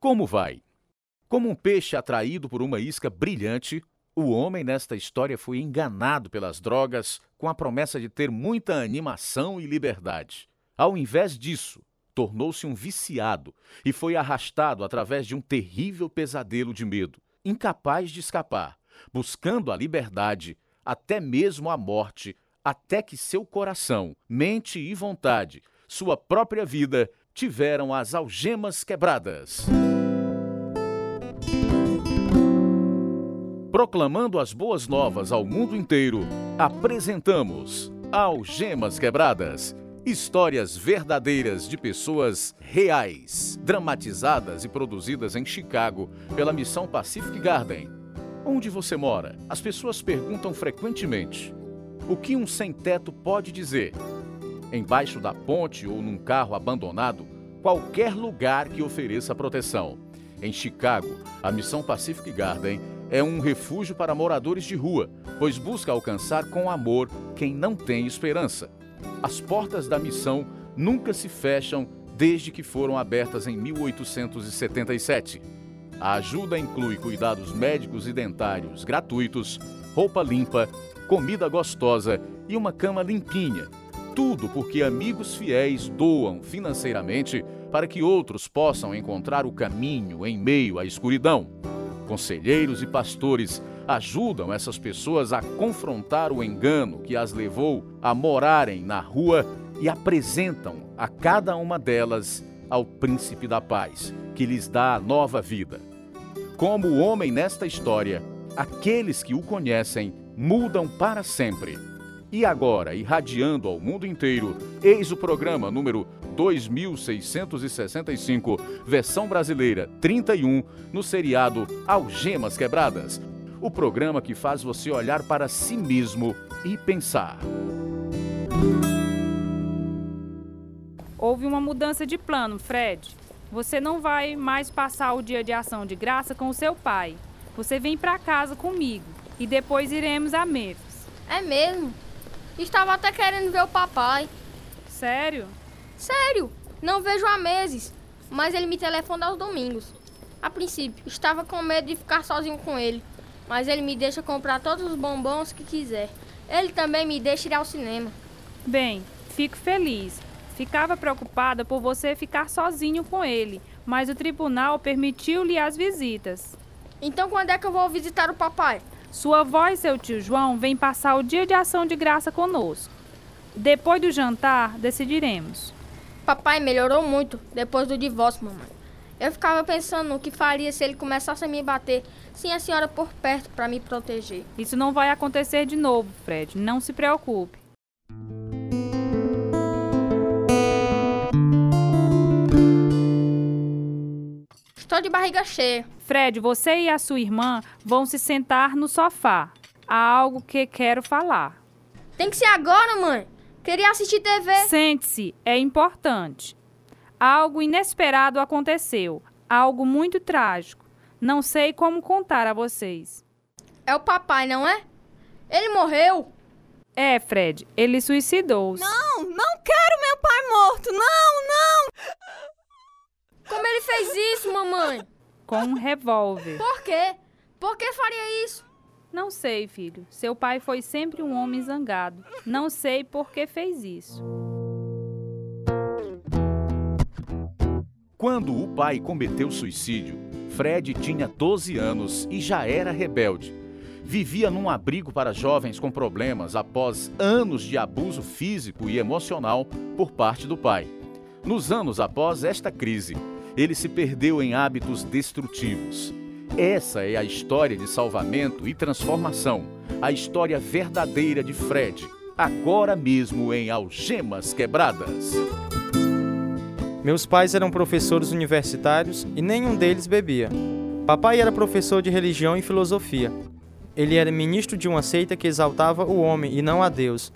Como vai? Como um peixe atraído por uma isca brilhante, o homem nesta história foi enganado pelas drogas com a promessa de ter muita animação e liberdade. Ao invés disso, tornou-se um viciado e foi arrastado através de um terrível pesadelo de medo, incapaz de escapar, buscando a liberdade, até mesmo a morte, até que seu coração, mente e vontade, sua própria vida, tiveram as algemas quebradas. Proclamando as boas novas ao mundo inteiro, apresentamos Algemas Quebradas histórias verdadeiras de pessoas reais, dramatizadas e produzidas em Chicago pela missão Pacific Garden. Onde você mora? As pessoas perguntam frequentemente: o que um sem-teto pode dizer? Embaixo da ponte ou num carro abandonado, qualquer lugar que ofereça proteção. Em Chicago, a missão Pacific Garden é um refúgio para moradores de rua, pois busca alcançar com amor quem não tem esperança. As portas da missão nunca se fecham desde que foram abertas em 1877. A ajuda inclui cuidados médicos e dentários gratuitos, roupa limpa, comida gostosa e uma cama limpinha. Tudo porque amigos fiéis doam financeiramente para que outros possam encontrar o caminho em meio à escuridão. Conselheiros e pastores ajudam essas pessoas a confrontar o engano que as levou a morarem na rua e apresentam a cada uma delas ao príncipe da paz, que lhes dá a nova vida. Como o homem nesta história, aqueles que o conhecem mudam para sempre. E agora, irradiando ao mundo inteiro, eis o programa número 2665, versão brasileira 31, no seriado Algemas Quebradas. O programa que faz você olhar para si mesmo e pensar. Houve uma mudança de plano, Fred. Você não vai mais passar o dia de ação de graça com o seu pai. Você vem para casa comigo e depois iremos a Memphis. É mesmo? Estava até querendo ver o papai. Sério? Sério, não vejo há meses, mas ele me telefona aos domingos. A princípio, estava com medo de ficar sozinho com ele, mas ele me deixa comprar todos os bombons que quiser. Ele também me deixa ir ao cinema. Bem, fico feliz. Ficava preocupada por você ficar sozinho com ele, mas o tribunal permitiu-lhe as visitas. Então quando é que eu vou visitar o papai? Sua avó e seu tio João vêm passar o dia de ação de graça conosco. Depois do jantar, decidiremos. Papai melhorou muito depois do divórcio, mamãe. Eu ficava pensando no que faria se ele começasse a me bater sem a senhora por perto para me proteger. Isso não vai acontecer de novo, Fred. Não se preocupe. Estou de barriga cheia. Fred, você e a sua irmã vão se sentar no sofá. Há algo que quero falar. Tem que ser agora, mãe. Queria assistir TV. Sente-se, é importante. Algo inesperado aconteceu, algo muito trágico. Não sei como contar a vocês. É o papai, não é? Ele morreu? É, Fred, ele suicidou-se. Não, não quero meu pai morto. Não, não. Como ele fez isso, mamãe? Com um revólver. Por quê? Por que faria isso? Não sei, filho. Seu pai foi sempre um homem zangado. Não sei por que fez isso. Quando o pai cometeu suicídio, Fred tinha 12 anos e já era rebelde. Vivia num abrigo para jovens com problemas após anos de abuso físico e emocional por parte do pai. Nos anos após esta crise, ele se perdeu em hábitos destrutivos. Essa é a história de salvamento e transformação, a história verdadeira de Fred, agora mesmo em Algemas Quebradas. Meus pais eram professores universitários e nenhum deles bebia. Papai era professor de religião e filosofia. Ele era ministro de uma seita que exaltava o homem e não a Deus.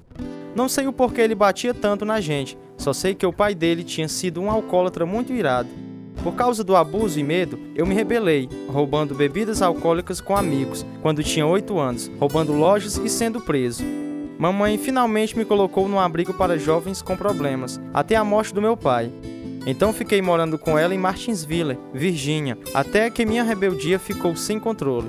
Não sei o porquê ele batia tanto na gente, só sei que o pai dele tinha sido um alcoólatra muito irado. Por causa do abuso e medo, eu me rebelei, roubando bebidas alcoólicas com amigos, quando tinha 8 anos, roubando lojas e sendo preso. Mamãe finalmente me colocou num abrigo para jovens com problemas, até a morte do meu pai. Então fiquei morando com ela em Martinsville, Virgínia, até que minha rebeldia ficou sem controle.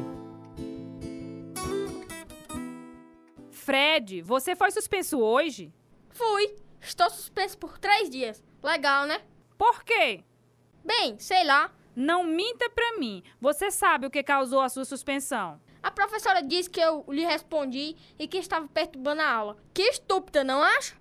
Fred, você foi suspenso hoje? Fui. Estou suspenso por três dias. Legal, né? Por quê? Bem, sei lá. Não minta pra mim. Você sabe o que causou a sua suspensão. A professora disse que eu lhe respondi e que estava perturbando a aula. Que estúpida, não acha?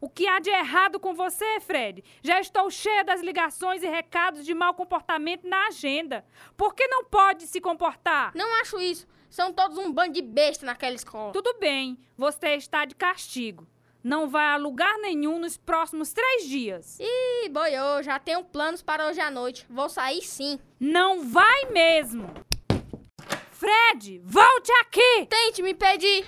O que há de errado com você, Fred? Já estou cheia das ligações e recados de mau comportamento na agenda. Por que não pode se comportar? Não acho isso. São todos um bando de besta naquela escola. Tudo bem, você está de castigo. Não vai a lugar nenhum nos próximos três dias. Ih, boiô, já tenho planos para hoje à noite. Vou sair sim. Não vai mesmo! Fred, volte aqui! Tente me pedir.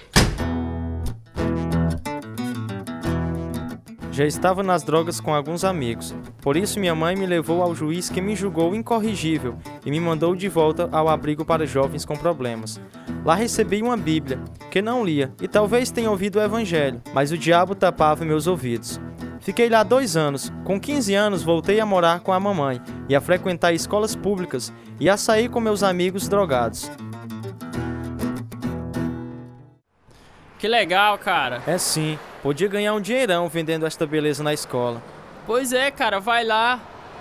Já estava nas drogas com alguns amigos. Por isso minha mãe me levou ao juiz que me julgou incorrigível e me mandou de volta ao abrigo para jovens com problemas. Lá recebi uma Bíblia, que não lia, e talvez tenha ouvido o Evangelho, mas o diabo tapava meus ouvidos. Fiquei lá dois anos. Com 15 anos, voltei a morar com a mamãe e a frequentar escolas públicas e a sair com meus amigos drogados. Que legal, cara. É sim, podia ganhar um dinheirão vendendo esta beleza na escola. Pois é, cara, vai lá.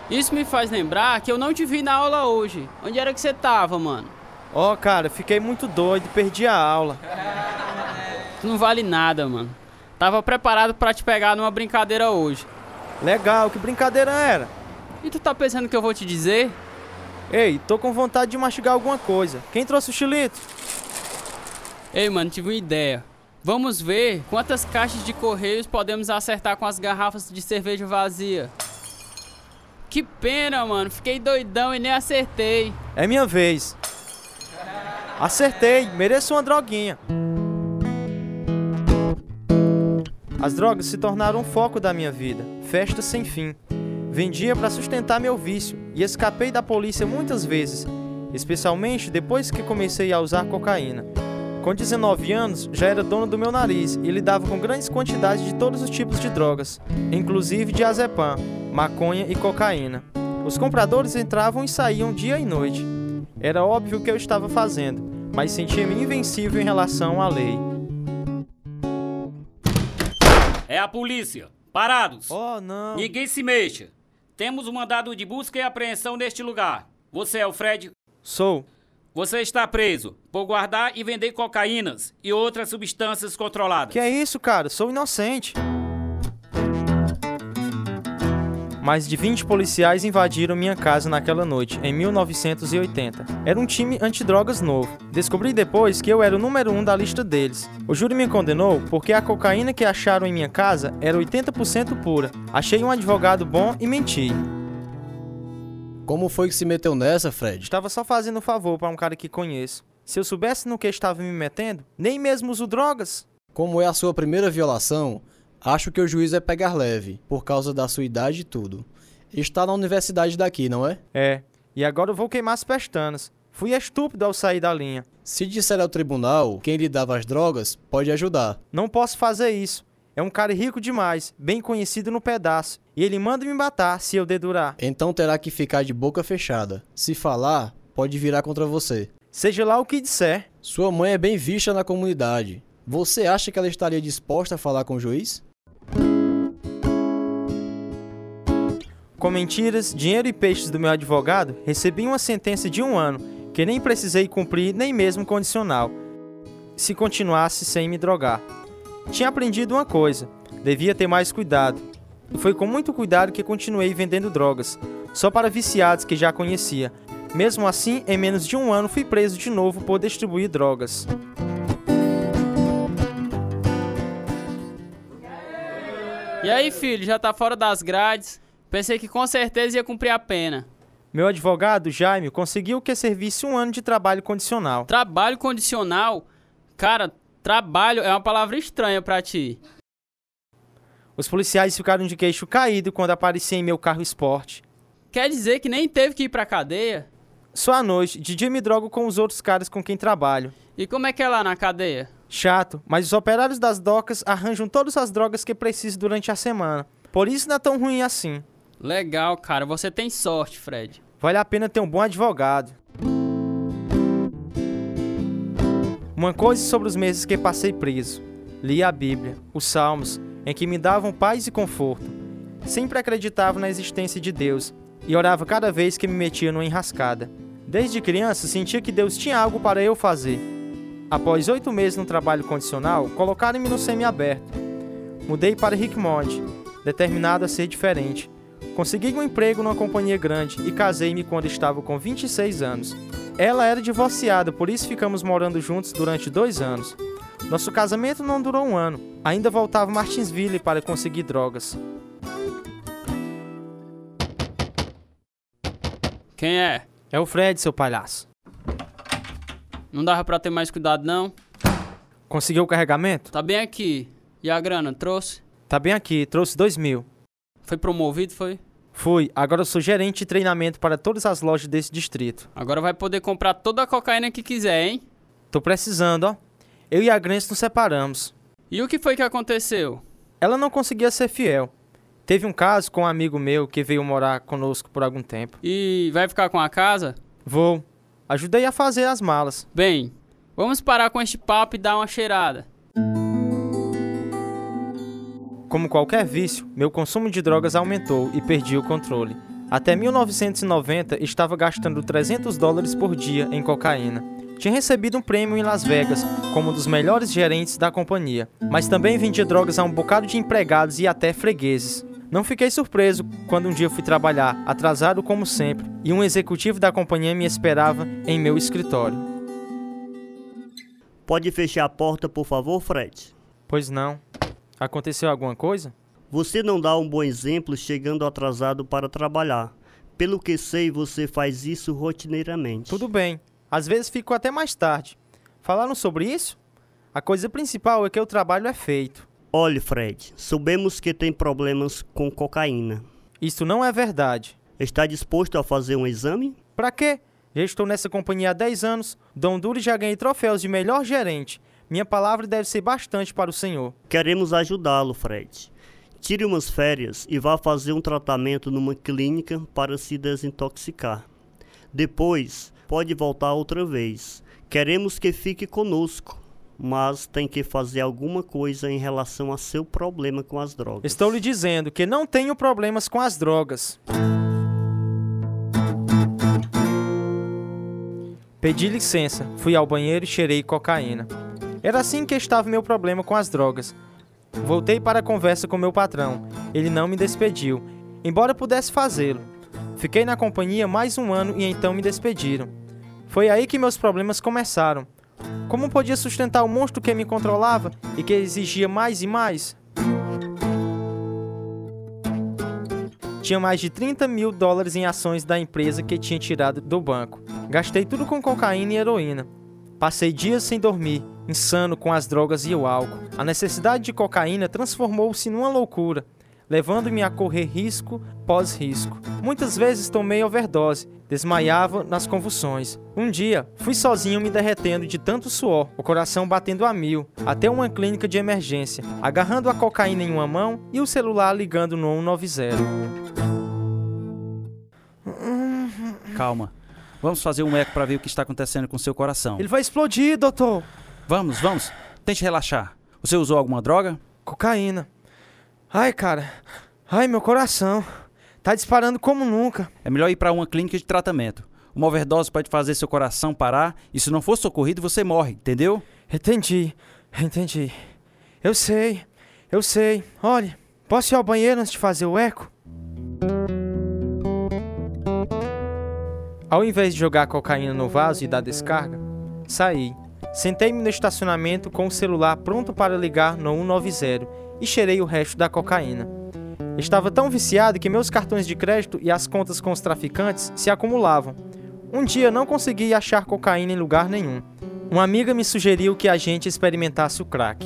Isso me faz lembrar que eu não te vi na aula hoje. Onde era que você tava, mano? Ó, oh, cara, fiquei muito doido perdi a aula. Tu não vale nada, mano. Tava preparado para te pegar numa brincadeira hoje. Legal, que brincadeira era? E tu tá pensando que eu vou te dizer? Ei, tô com vontade de mastigar alguma coisa. Quem trouxe o chilito? Ei, mano, tive uma ideia. Vamos ver quantas caixas de correios podemos acertar com as garrafas de cerveja vazia. Que pena, mano. Fiquei doidão e nem acertei. É minha vez. Acertei, mereço uma droguinha. As drogas se tornaram um foco da minha vida, festa sem fim. Vendia para sustentar meu vício e escapei da polícia muitas vezes, especialmente depois que comecei a usar cocaína. Com 19 anos, já era dono do meu nariz e lidava com grandes quantidades de todos os tipos de drogas, inclusive de azepam, maconha e cocaína. Os compradores entravam e saíam dia e noite. Era óbvio o que eu estava fazendo, mas sentia-me invencível em relação à lei. É a polícia. Parados. Oh, não. Ninguém se mexa. Temos um mandado de busca e apreensão neste lugar. Você é o Fred? Sou. Você está preso por guardar e vender cocaínas e outras substâncias controladas. Que é isso, cara? Sou inocente. Mais de 20 policiais invadiram minha casa naquela noite, em 1980. Era um time antidrogas novo. Descobri depois que eu era o número um da lista deles. O júri me condenou porque a cocaína que acharam em minha casa era 80% pura. Achei um advogado bom e menti. Como foi que se meteu nessa, Fred? Estava só fazendo um favor para um cara que conheço. Se eu soubesse no que estava me metendo, nem mesmo uso drogas. Como é a sua primeira violação, acho que o juiz é pegar leve, por causa da sua idade e tudo. Está na universidade daqui, não é? É. E agora eu vou queimar as pestanas. Fui estúpido ao sair da linha. Se disser ao tribunal quem lhe dava as drogas, pode ajudar. Não posso fazer isso. É um cara rico demais, bem conhecido no pedaço, e ele manda me matar se eu dedurar. Então terá que ficar de boca fechada. Se falar, pode virar contra você. Seja lá o que disser. Sua mãe é bem vista na comunidade. Você acha que ela estaria disposta a falar com o juiz? Com mentiras, dinheiro e peixes do meu advogado, recebi uma sentença de um ano, que nem precisei cumprir nem mesmo condicional, se continuasse sem me drogar. Tinha aprendido uma coisa: devia ter mais cuidado. E foi com muito cuidado que continuei vendendo drogas, só para viciados que já conhecia. Mesmo assim, em menos de um ano fui preso de novo por distribuir drogas. E aí, filho, já tá fora das grades? Pensei que com certeza ia cumprir a pena. Meu advogado, Jaime, conseguiu que servisse um ano de trabalho condicional. Trabalho condicional? Cara, trabalho é uma palavra estranha para ti. Os policiais ficaram de queixo caído quando apareci em meu carro esporte. Quer dizer que nem teve que ir pra cadeia? Só à noite, de dia me drogo com os outros caras com quem trabalho. E como é que é lá na cadeia? Chato, mas os operários das docas arranjam todas as drogas que preciso durante a semana. Por isso não é tão ruim assim. Legal, cara. Você tem sorte, Fred. Vale a pena ter um bom advogado. Uma coisa sobre os meses que passei preso. Li a Bíblia, os Salmos, em que me davam paz e conforto. Sempre acreditava na existência de Deus e orava cada vez que me metia numa enrascada. Desde criança sentia que Deus tinha algo para eu fazer. Após oito meses no trabalho condicional, colocaram-me no semiaberto. Mudei para Rickmond, determinado a ser diferente. Consegui um emprego numa companhia grande e casei-me quando estava com 26 anos. Ela era divorciada, por isso ficamos morando juntos durante dois anos. Nosso casamento não durou um ano. Ainda voltava a Martinsville para conseguir drogas. Quem é? É o Fred, seu palhaço. Não dava pra ter mais cuidado, não? Conseguiu o carregamento? Tá bem aqui. E a grana, trouxe? Tá bem aqui, trouxe dois mil. Foi promovido, foi? Fui, agora eu sou gerente de treinamento para todas as lojas desse distrito. Agora vai poder comprar toda a cocaína que quiser, hein? Tô precisando, ó. Eu e a Grace nos separamos. E o que foi que aconteceu? Ela não conseguia ser fiel. Teve um caso com um amigo meu que veio morar conosco por algum tempo. E vai ficar com a casa? Vou. Ajudei a fazer as malas. Bem, vamos parar com este papo e dar uma cheirada. Como qualquer vício, meu consumo de drogas aumentou e perdi o controle. Até 1990 estava gastando 300 dólares por dia em cocaína. Tinha recebido um prêmio em Las Vegas como um dos melhores gerentes da companhia, mas também vendia drogas a um bocado de empregados e até fregueses. Não fiquei surpreso quando um dia fui trabalhar, atrasado como sempre, e um executivo da companhia me esperava em meu escritório. Pode fechar a porta, por favor, Fred? Pois não. Aconteceu alguma coisa? Você não dá um bom exemplo chegando atrasado para trabalhar. Pelo que sei, você faz isso rotineiramente. Tudo bem. Às vezes fico até mais tarde. Falaram sobre isso? A coisa principal é que o trabalho é feito. Olhe, Fred, soubemos que tem problemas com cocaína. Isso não é verdade. Está disposto a fazer um exame? Pra quê? Já estou nessa companhia há 10 anos. Dom Duro já ganhei troféus de melhor gerente. Minha palavra deve ser bastante para o senhor. Queremos ajudá-lo, Fred. Tire umas férias e vá fazer um tratamento numa clínica para se desintoxicar. Depois, pode voltar outra vez. Queremos que fique conosco, mas tem que fazer alguma coisa em relação a seu problema com as drogas. Estou lhe dizendo que não tenho problemas com as drogas. Pedi licença, fui ao banheiro e cheirei cocaína. Era assim que estava meu problema com as drogas. Voltei para a conversa com meu patrão. Ele não me despediu, embora pudesse fazê-lo. Fiquei na companhia mais um ano e então me despediram. Foi aí que meus problemas começaram. Como podia sustentar o monstro que me controlava e que exigia mais e mais? Tinha mais de 30 mil dólares em ações da empresa que tinha tirado do banco. Gastei tudo com cocaína e heroína. Passei dias sem dormir, insano com as drogas e o álcool. A necessidade de cocaína transformou-se numa loucura, levando-me a correr risco pós risco. Muitas vezes tomei overdose, desmaiava nas convulsões. Um dia, fui sozinho me derretendo de tanto suor, o coração batendo a mil, até uma clínica de emergência, agarrando a cocaína em uma mão e o celular ligando no 190. Calma. Vamos fazer um eco para ver o que está acontecendo com seu coração. Ele vai explodir, doutor. Vamos, vamos. Tente relaxar. Você usou alguma droga? Cocaína. Ai, cara. Ai, meu coração. Tá disparando como nunca. É melhor ir para uma clínica de tratamento. Uma overdose pode fazer seu coração parar e se não for socorrido, você morre, entendeu? Entendi. Entendi. Eu sei. Eu sei. Olha, posso ir ao banheiro antes de fazer o eco? Ao invés de jogar cocaína no vaso e dar descarga, saí. Sentei-me no estacionamento com o celular pronto para ligar no 190 e cheirei o resto da cocaína. Estava tão viciado que meus cartões de crédito e as contas com os traficantes se acumulavam. Um dia não consegui achar cocaína em lugar nenhum. Uma amiga me sugeriu que a gente experimentasse o crack.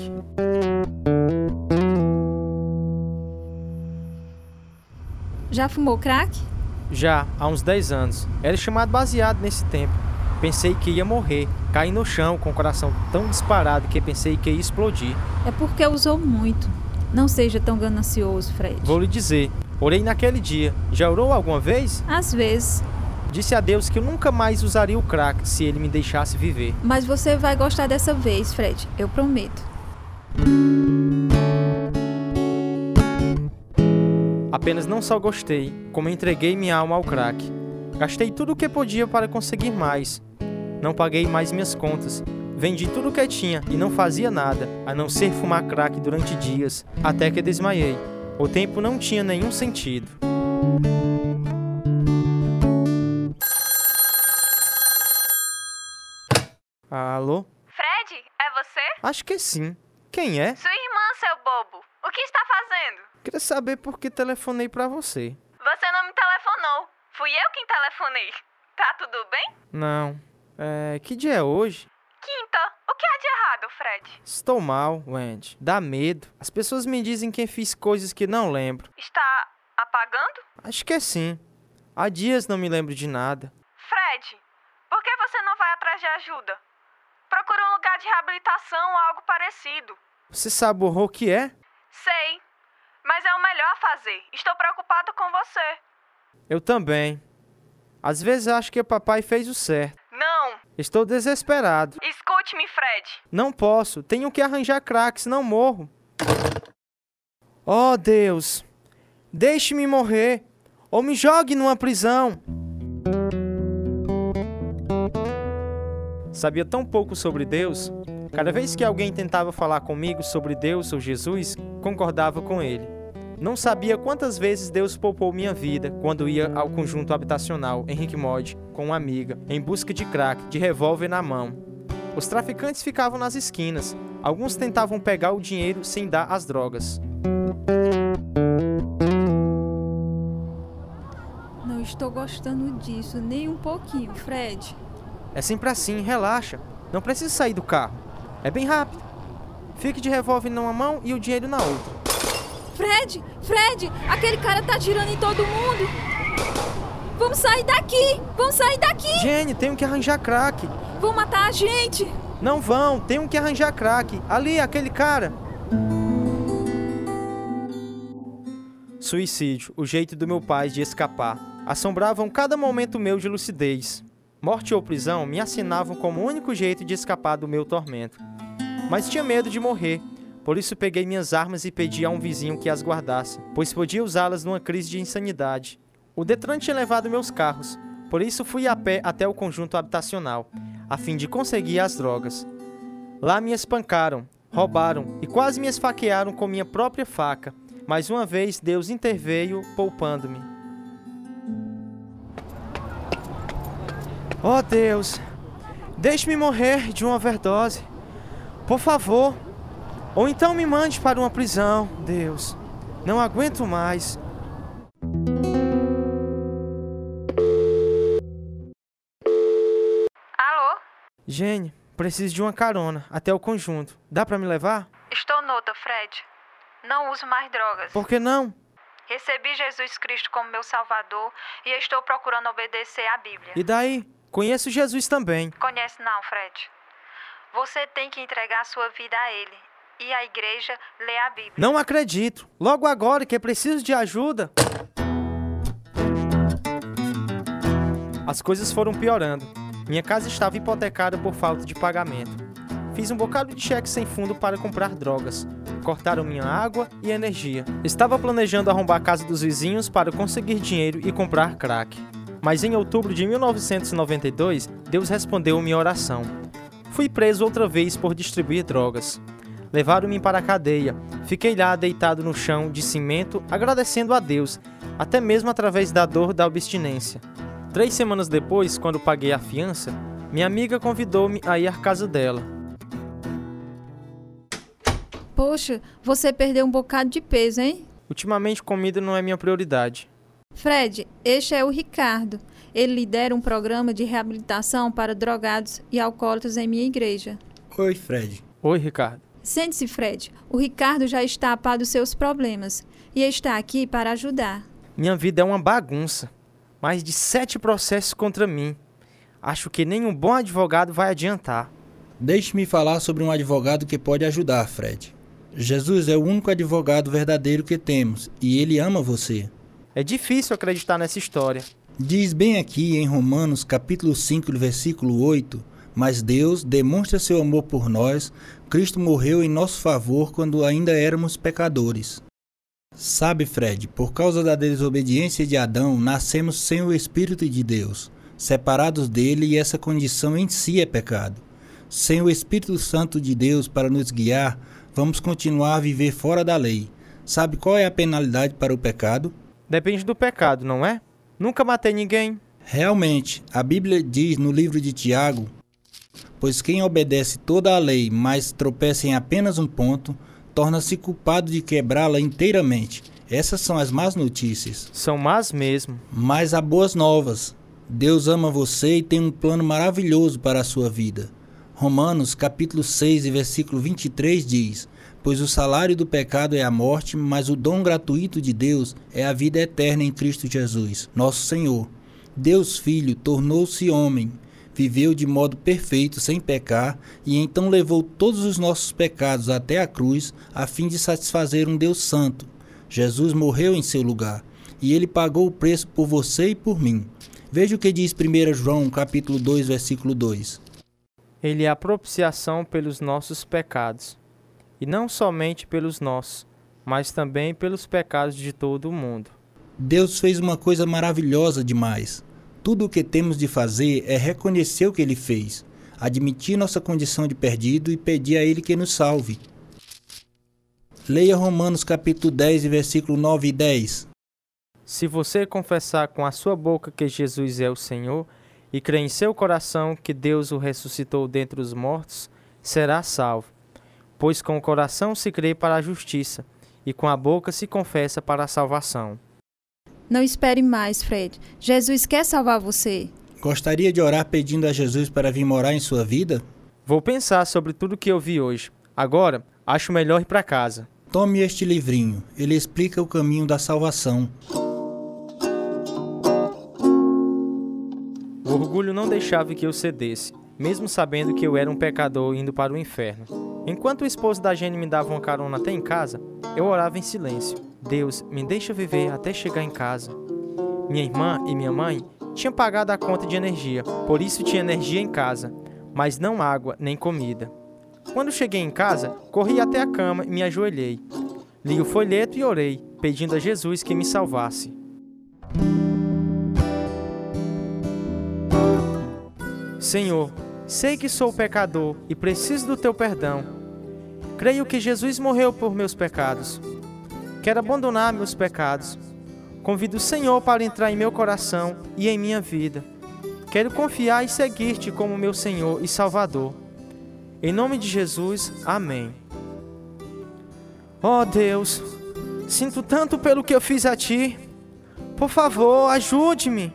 Já fumou crack? Já, há uns 10 anos. Era chamado baseado nesse tempo. Pensei que ia morrer. Caí no chão com o coração tão disparado que pensei que ia explodir. É porque usou muito. Não seja tão ganancioso, Fred. Vou lhe dizer, Orei naquele dia. Já orou alguma vez? Às vezes. Disse a Deus que eu nunca mais usaria o crack se ele me deixasse viver. Mas você vai gostar dessa vez, Fred. Eu prometo. Apenas não só gostei, como entreguei minha alma ao crack. Gastei tudo o que podia para conseguir mais. Não paguei mais minhas contas. Vendi tudo o que tinha e não fazia nada, a não ser fumar crack durante dias, até que desmaiei. O tempo não tinha nenhum sentido. Alô? Fred, é você? Acho que sim. Quem é? Sua irmã, seu bobo. O que está fazendo? Queria saber por que telefonei pra você. Você não me telefonou. Fui eu quem telefonei. Tá tudo bem? Não. É. Que dia é hoje? Quinta. O que há de errado, Fred? Estou mal, Wendy. Dá medo. As pessoas me dizem que fiz coisas que não lembro. Está apagando? Acho que é sim. Há dias não me lembro de nada. Fred, por que você não vai atrás de ajuda? Procura um lugar de reabilitação ou algo parecido. Você sabe o horror que é? Sei, mas é o melhor a fazer. Estou preocupado com você. Eu também. Às vezes acho que o papai fez o certo. Não. Estou desesperado. Escute-me, Fred. Não posso. Tenho que arranjar crack, senão morro. Oh, Deus. Deixe-me morrer. Ou me jogue numa prisão. Sabia tão pouco sobre Deus. Cada vez que alguém tentava falar comigo sobre Deus ou Jesus, concordava com ele. Não sabia quantas vezes Deus poupou minha vida quando ia ao conjunto habitacional Henrique Mod com uma amiga, em busca de crack, de revólver na mão. Os traficantes ficavam nas esquinas. Alguns tentavam pegar o dinheiro sem dar as drogas. Não estou gostando disso nem um pouquinho, Fred. É sempre assim, relaxa. Não precisa sair do carro. É bem rápido. Fique de revólver numa mão e o dinheiro na outra. Fred, Fred, aquele cara tá atirando em todo mundo. Vamos sair daqui! Vamos sair daqui! Jenny, tenho que arranjar crack. Vão matar a gente! Não vão, tenho que arranjar crack. Ali, aquele cara. Suicídio, o jeito do meu pai de escapar. Assombravam cada momento meu de lucidez. Morte ou prisão me assinavam como o único jeito de escapar do meu tormento. Mas tinha medo de morrer, por isso peguei minhas armas e pedi a um vizinho que as guardasse, pois podia usá-las numa crise de insanidade. O Detran tinha levado meus carros, por isso fui a pé até o conjunto habitacional, a fim de conseguir as drogas. Lá me espancaram, roubaram e quase me esfaquearam com minha própria faca, mas uma vez Deus interveio, poupando-me. Oh Deus, deixe-me morrer de uma overdose. Por favor. Ou então me mande para uma prisão, Deus. Não aguento mais. Alô? Jenny, preciso de uma carona até o conjunto. Dá para me levar? Estou nota, Fred. Não uso mais drogas. Por que não? Recebi Jesus Cristo como meu Salvador e estou procurando obedecer à Bíblia. E daí? Conheço Jesus também. Conhece não, Fred. Você tem que entregar sua vida a Ele. E a igreja lê a Bíblia. Não acredito. Logo agora que preciso de ajuda. As coisas foram piorando. Minha casa estava hipotecada por falta de pagamento. Fiz um bocado de cheque sem fundo para comprar drogas. Cortaram minha água e energia. Estava planejando arrombar a casa dos vizinhos para conseguir dinheiro e comprar crack. Mas em outubro de 1992, Deus respondeu minha oração. Fui preso outra vez por distribuir drogas. Levaram-me para a cadeia. Fiquei lá deitado no chão de cimento, agradecendo a Deus, até mesmo através da dor da abstinência. Três semanas depois, quando paguei a fiança, minha amiga convidou-me a ir à casa dela. Poxa, você perdeu um bocado de peso, hein? Ultimamente, comida não é minha prioridade. Fred, este é o Ricardo. Ele lidera um programa de reabilitação para drogados e alcoólatras em minha igreja. Oi, Fred. Oi, Ricardo. Sente-se, Fred. O Ricardo já está a par dos seus problemas e está aqui para ajudar. Minha vida é uma bagunça. Mais de sete processos contra mim. Acho que nenhum bom advogado vai adiantar. Deixe-me falar sobre um advogado que pode ajudar, Fred. Jesus é o único advogado verdadeiro que temos e ele ama você. É difícil acreditar nessa história. Diz bem aqui em Romanos capítulo 5, versículo 8, mas Deus demonstra seu amor por nós, Cristo morreu em nosso favor quando ainda éramos pecadores. Sabe, Fred, por causa da desobediência de Adão, nascemos sem o Espírito de Deus, separados dele, e essa condição em si é pecado. Sem o Espírito Santo de Deus para nos guiar, vamos continuar a viver fora da lei. Sabe qual é a penalidade para o pecado? Depende do pecado, não é? Nunca matei ninguém. Realmente, a Bíblia diz no livro de Tiago: Pois quem obedece toda a lei, mas tropeça em apenas um ponto, torna-se culpado de quebrá-la inteiramente. Essas são as más notícias. São más mesmo. Mas há boas novas. Deus ama você e tem um plano maravilhoso para a sua vida. Romanos capítulo 6 e versículo 23 diz: Pois o salário do pecado é a morte, mas o dom gratuito de Deus é a vida eterna em Cristo Jesus, nosso Senhor. Deus Filho tornou-se homem, viveu de modo perfeito, sem pecar, e então levou todos os nossos pecados até a cruz, a fim de satisfazer um Deus santo. Jesus morreu em seu lugar, e ele pagou o preço por você e por mim. Veja o que diz 1 João, capítulo 2, versículo 2. Ele é a propiciação pelos nossos pecados, e não somente pelos nossos, mas também pelos pecados de todo o mundo. Deus fez uma coisa maravilhosa demais. Tudo o que temos de fazer é reconhecer o que ele fez, admitir nossa condição de perdido e pedir a ele que nos salve. Leia Romanos capítulo 10, versículo 9 e 10. Se você confessar com a sua boca que Jesus é o Senhor e crer em seu coração que Deus o ressuscitou dentre os mortos, será salvo. Pois com o coração se crê para a justiça e com a boca se confessa para a salvação. Não espere mais, Fred. Jesus quer salvar você. Gostaria de orar pedindo a Jesus para vir morar em sua vida? Vou pensar sobre tudo que eu vi hoje. Agora, acho melhor ir para casa. Tome este livrinho. Ele explica o caminho da salvação. O orgulho não deixava que eu cedesse, mesmo sabendo que eu era um pecador indo para o inferno. Enquanto o esposo da Jenny me dava uma carona até em casa, eu orava em silêncio. Deus, me deixa viver até chegar em casa. Minha irmã e minha mãe tinham pagado a conta de energia, por isso tinha energia em casa, mas não água nem comida. Quando cheguei em casa, corri até a cama e me ajoelhei. Li o folheto e orei, pedindo a Jesus que me salvasse. Senhor, sei que sou pecador e preciso do teu perdão. Creio que Jesus morreu por meus pecados. Quero abandonar meus pecados. Convido o Senhor para entrar em meu coração e em minha vida. Quero confiar e seguir-te como meu Senhor e Salvador. Em nome de Jesus, amém. Oh Deus, sinto tanto pelo que eu fiz a ti. Por favor, ajude-me.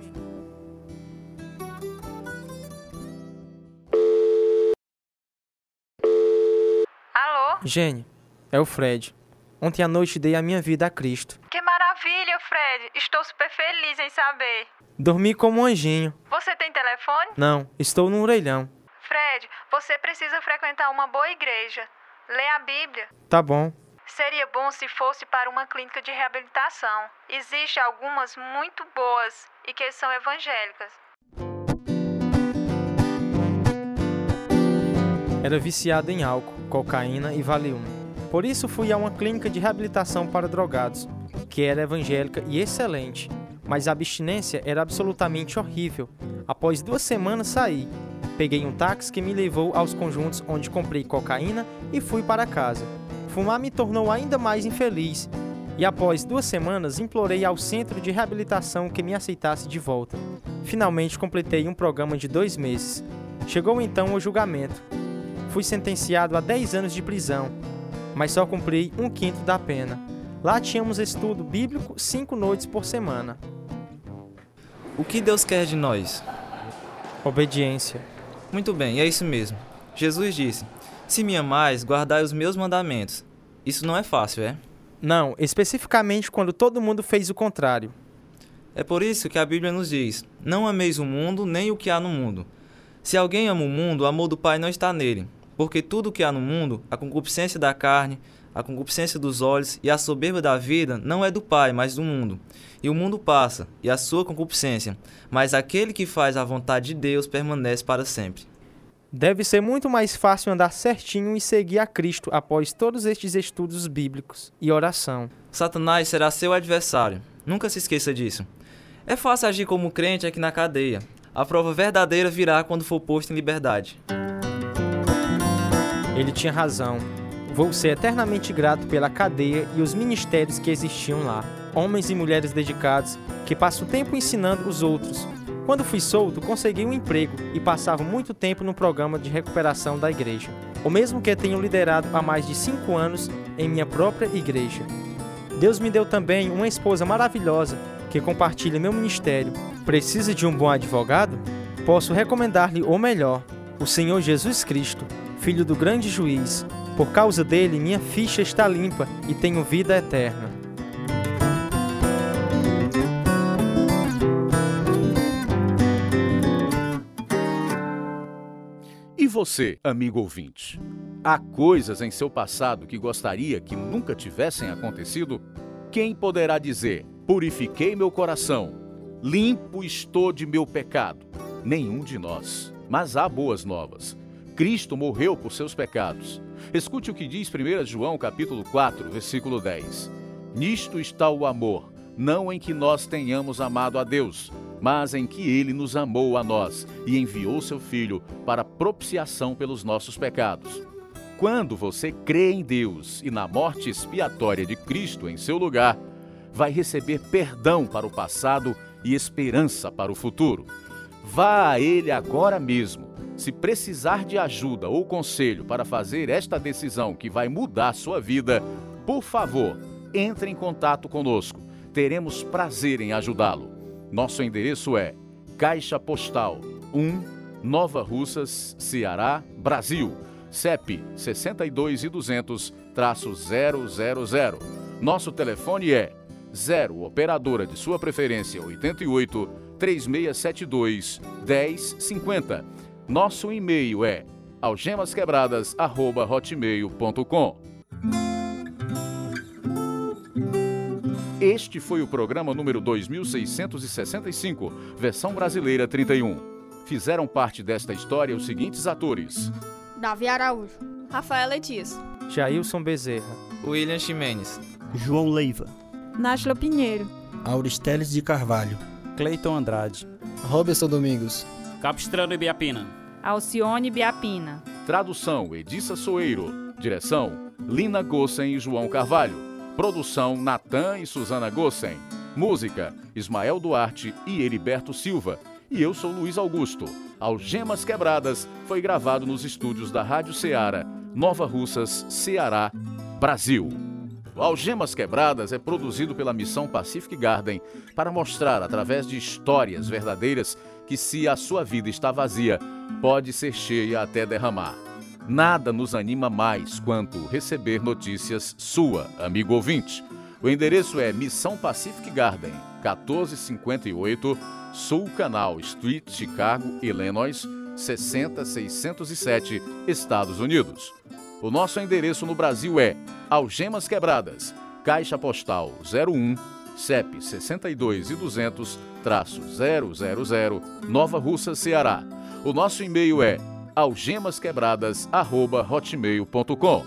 Alô? Jenny, é o Fred. Ontem à noite dei a minha vida a Cristo. Que maravilha, Fred. Estou super feliz em saber. Dormi como um anjinho. Você tem telefone? Não, estou no orelhão. Fred, você precisa frequentar uma boa igreja. Lê a Bíblia. Tá bom. Seria bom se fosse para uma clínica de reabilitação. Existem algumas muito boas e que são evangélicas. Era viciado em álcool, cocaína e Valium. Por isso fui a uma clínica de reabilitação para drogados, que era evangélica e excelente, mas a abstinência era absolutamente horrível. Após duas semanas saí. Peguei um táxi que me levou aos conjuntos onde comprei cocaína e fui para casa. Fumar me tornou ainda mais infeliz, e após duas semanas implorei ao centro de reabilitação que me aceitasse de volta. Finalmente completei um programa de dois meses. Chegou então o julgamento. Fui sentenciado a 10 anos de prisão, mas só cumpri um quinto da pena. Lá tínhamos estudo bíblico cinco noites por semana. O que Deus quer de nós? Obediência. Muito bem, é isso mesmo. Jesus disse: Se me amais, guardai os meus mandamentos. Isso não é fácil, é? Não, especificamente quando todo mundo fez o contrário. É por isso que a Bíblia nos diz: Não ameis o mundo, nem o que há no mundo. Se alguém ama o mundo, o amor do Pai não está nele. Porque tudo o que há no mundo, a concupiscência da carne, A concupiscência dos olhos e a soberba da vida não é do Pai, mas do mundo. E o mundo passa, e a sua concupiscência, mas aquele que faz a vontade de Deus permanece para sempre. Deve ser muito mais fácil andar certinho e seguir a Cristo após todos estes estudos bíblicos e oração. Satanás será seu adversário. Nunca se esqueça disso. É fácil agir como crente aqui na cadeia. A prova verdadeira virá quando for posto em liberdade. Ele tinha razão. Vou ser eternamente grato pela cadeia e os ministérios que existiam lá. Homens e mulheres dedicados que passam o tempo ensinando os outros. Quando fui solto, consegui um emprego e passava muito tempo no programa de recuperação da igreja. O mesmo que tenho liderado há mais de cinco anos em minha própria igreja. Deus me deu também uma esposa maravilhosa que compartilha meu ministério. Precisa de um bom advogado? Posso recomendar-lhe o melhor, o Senhor Jesus Cristo, Filho do grande juiz. Por causa dele, minha ficha está limpa e tenho vida eterna. E você, amigo ouvinte? Há coisas em seu passado que gostaria que nunca tivessem acontecido? Quem poderá dizer: Purifiquei meu coração, limpo estou de meu pecado? Nenhum de nós. Mas há boas novas. Cristo morreu por seus pecados. Escute o que diz 1 João capítulo 4, versículo 10. Nisto está o amor, não em que nós tenhamos amado a Deus, mas em que ele nos amou a nós e enviou seu filho para propiciação pelos nossos pecados. Quando você crê em Deus e na morte expiatória de Cristo em seu lugar, vai receber perdão para o passado e esperança para o futuro. Vá a ele agora mesmo. Se precisar de ajuda ou conselho para fazer esta decisão que vai mudar sua vida, por favor, entre em contato conosco. Teremos prazer em ajudá-lo. Nosso endereço é Caixa Postal 1, Nova Russas, Ceará, Brasil. CEP 62 e 200 000. Nosso telefone é 0 operadora de sua preferência 88 3672 1050. Nosso e-mail é algemasquebradas@hotmail.com. Este foi o programa número 2665, versão brasileira 31. Fizeram parte desta história os seguintes atores: Davi Araújo, Rafael Letias, Jailson Bezerra, William Ximenes, João Leiva, Náshila Pinheiro, Auristeles de Carvalho, Cleiton Andrade, Roberson Domingos, Capistrano e Biapina. Alcione Biapina. Tradução: Edissa Soeiro. Direção: Lina Gossen e João Carvalho. Produção: Natan e Suzana Gossen. Música: Ismael Duarte e Heriberto Silva. E eu sou Luiz Augusto. Algemas Quebradas foi gravado nos estúdios da Rádio Ceará, Nova Russas, Ceará, Brasil. O Algemas Quebradas é produzido pela Missão Pacific Garden para mostrar, através de histórias verdadeiras, que se a sua vida está vazia, pode ser cheia até derramar. Nada nos anima mais quanto receber notícias sua, amigo ouvinte. O endereço é Missão Pacific Garden, 1458 Sul Canal Street, Chicago, Illinois, 60607, Estados Unidos. O nosso endereço no Brasil é Algemas Quebradas, Caixa Postal 01, CEP 62 e 200, traço 000, Nova Russa, Ceará. O nosso e-mail é algemasquebradas@hotmail.com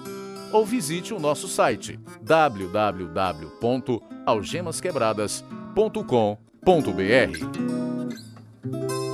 ou visite o nosso site www.algemasquebradas.com.br.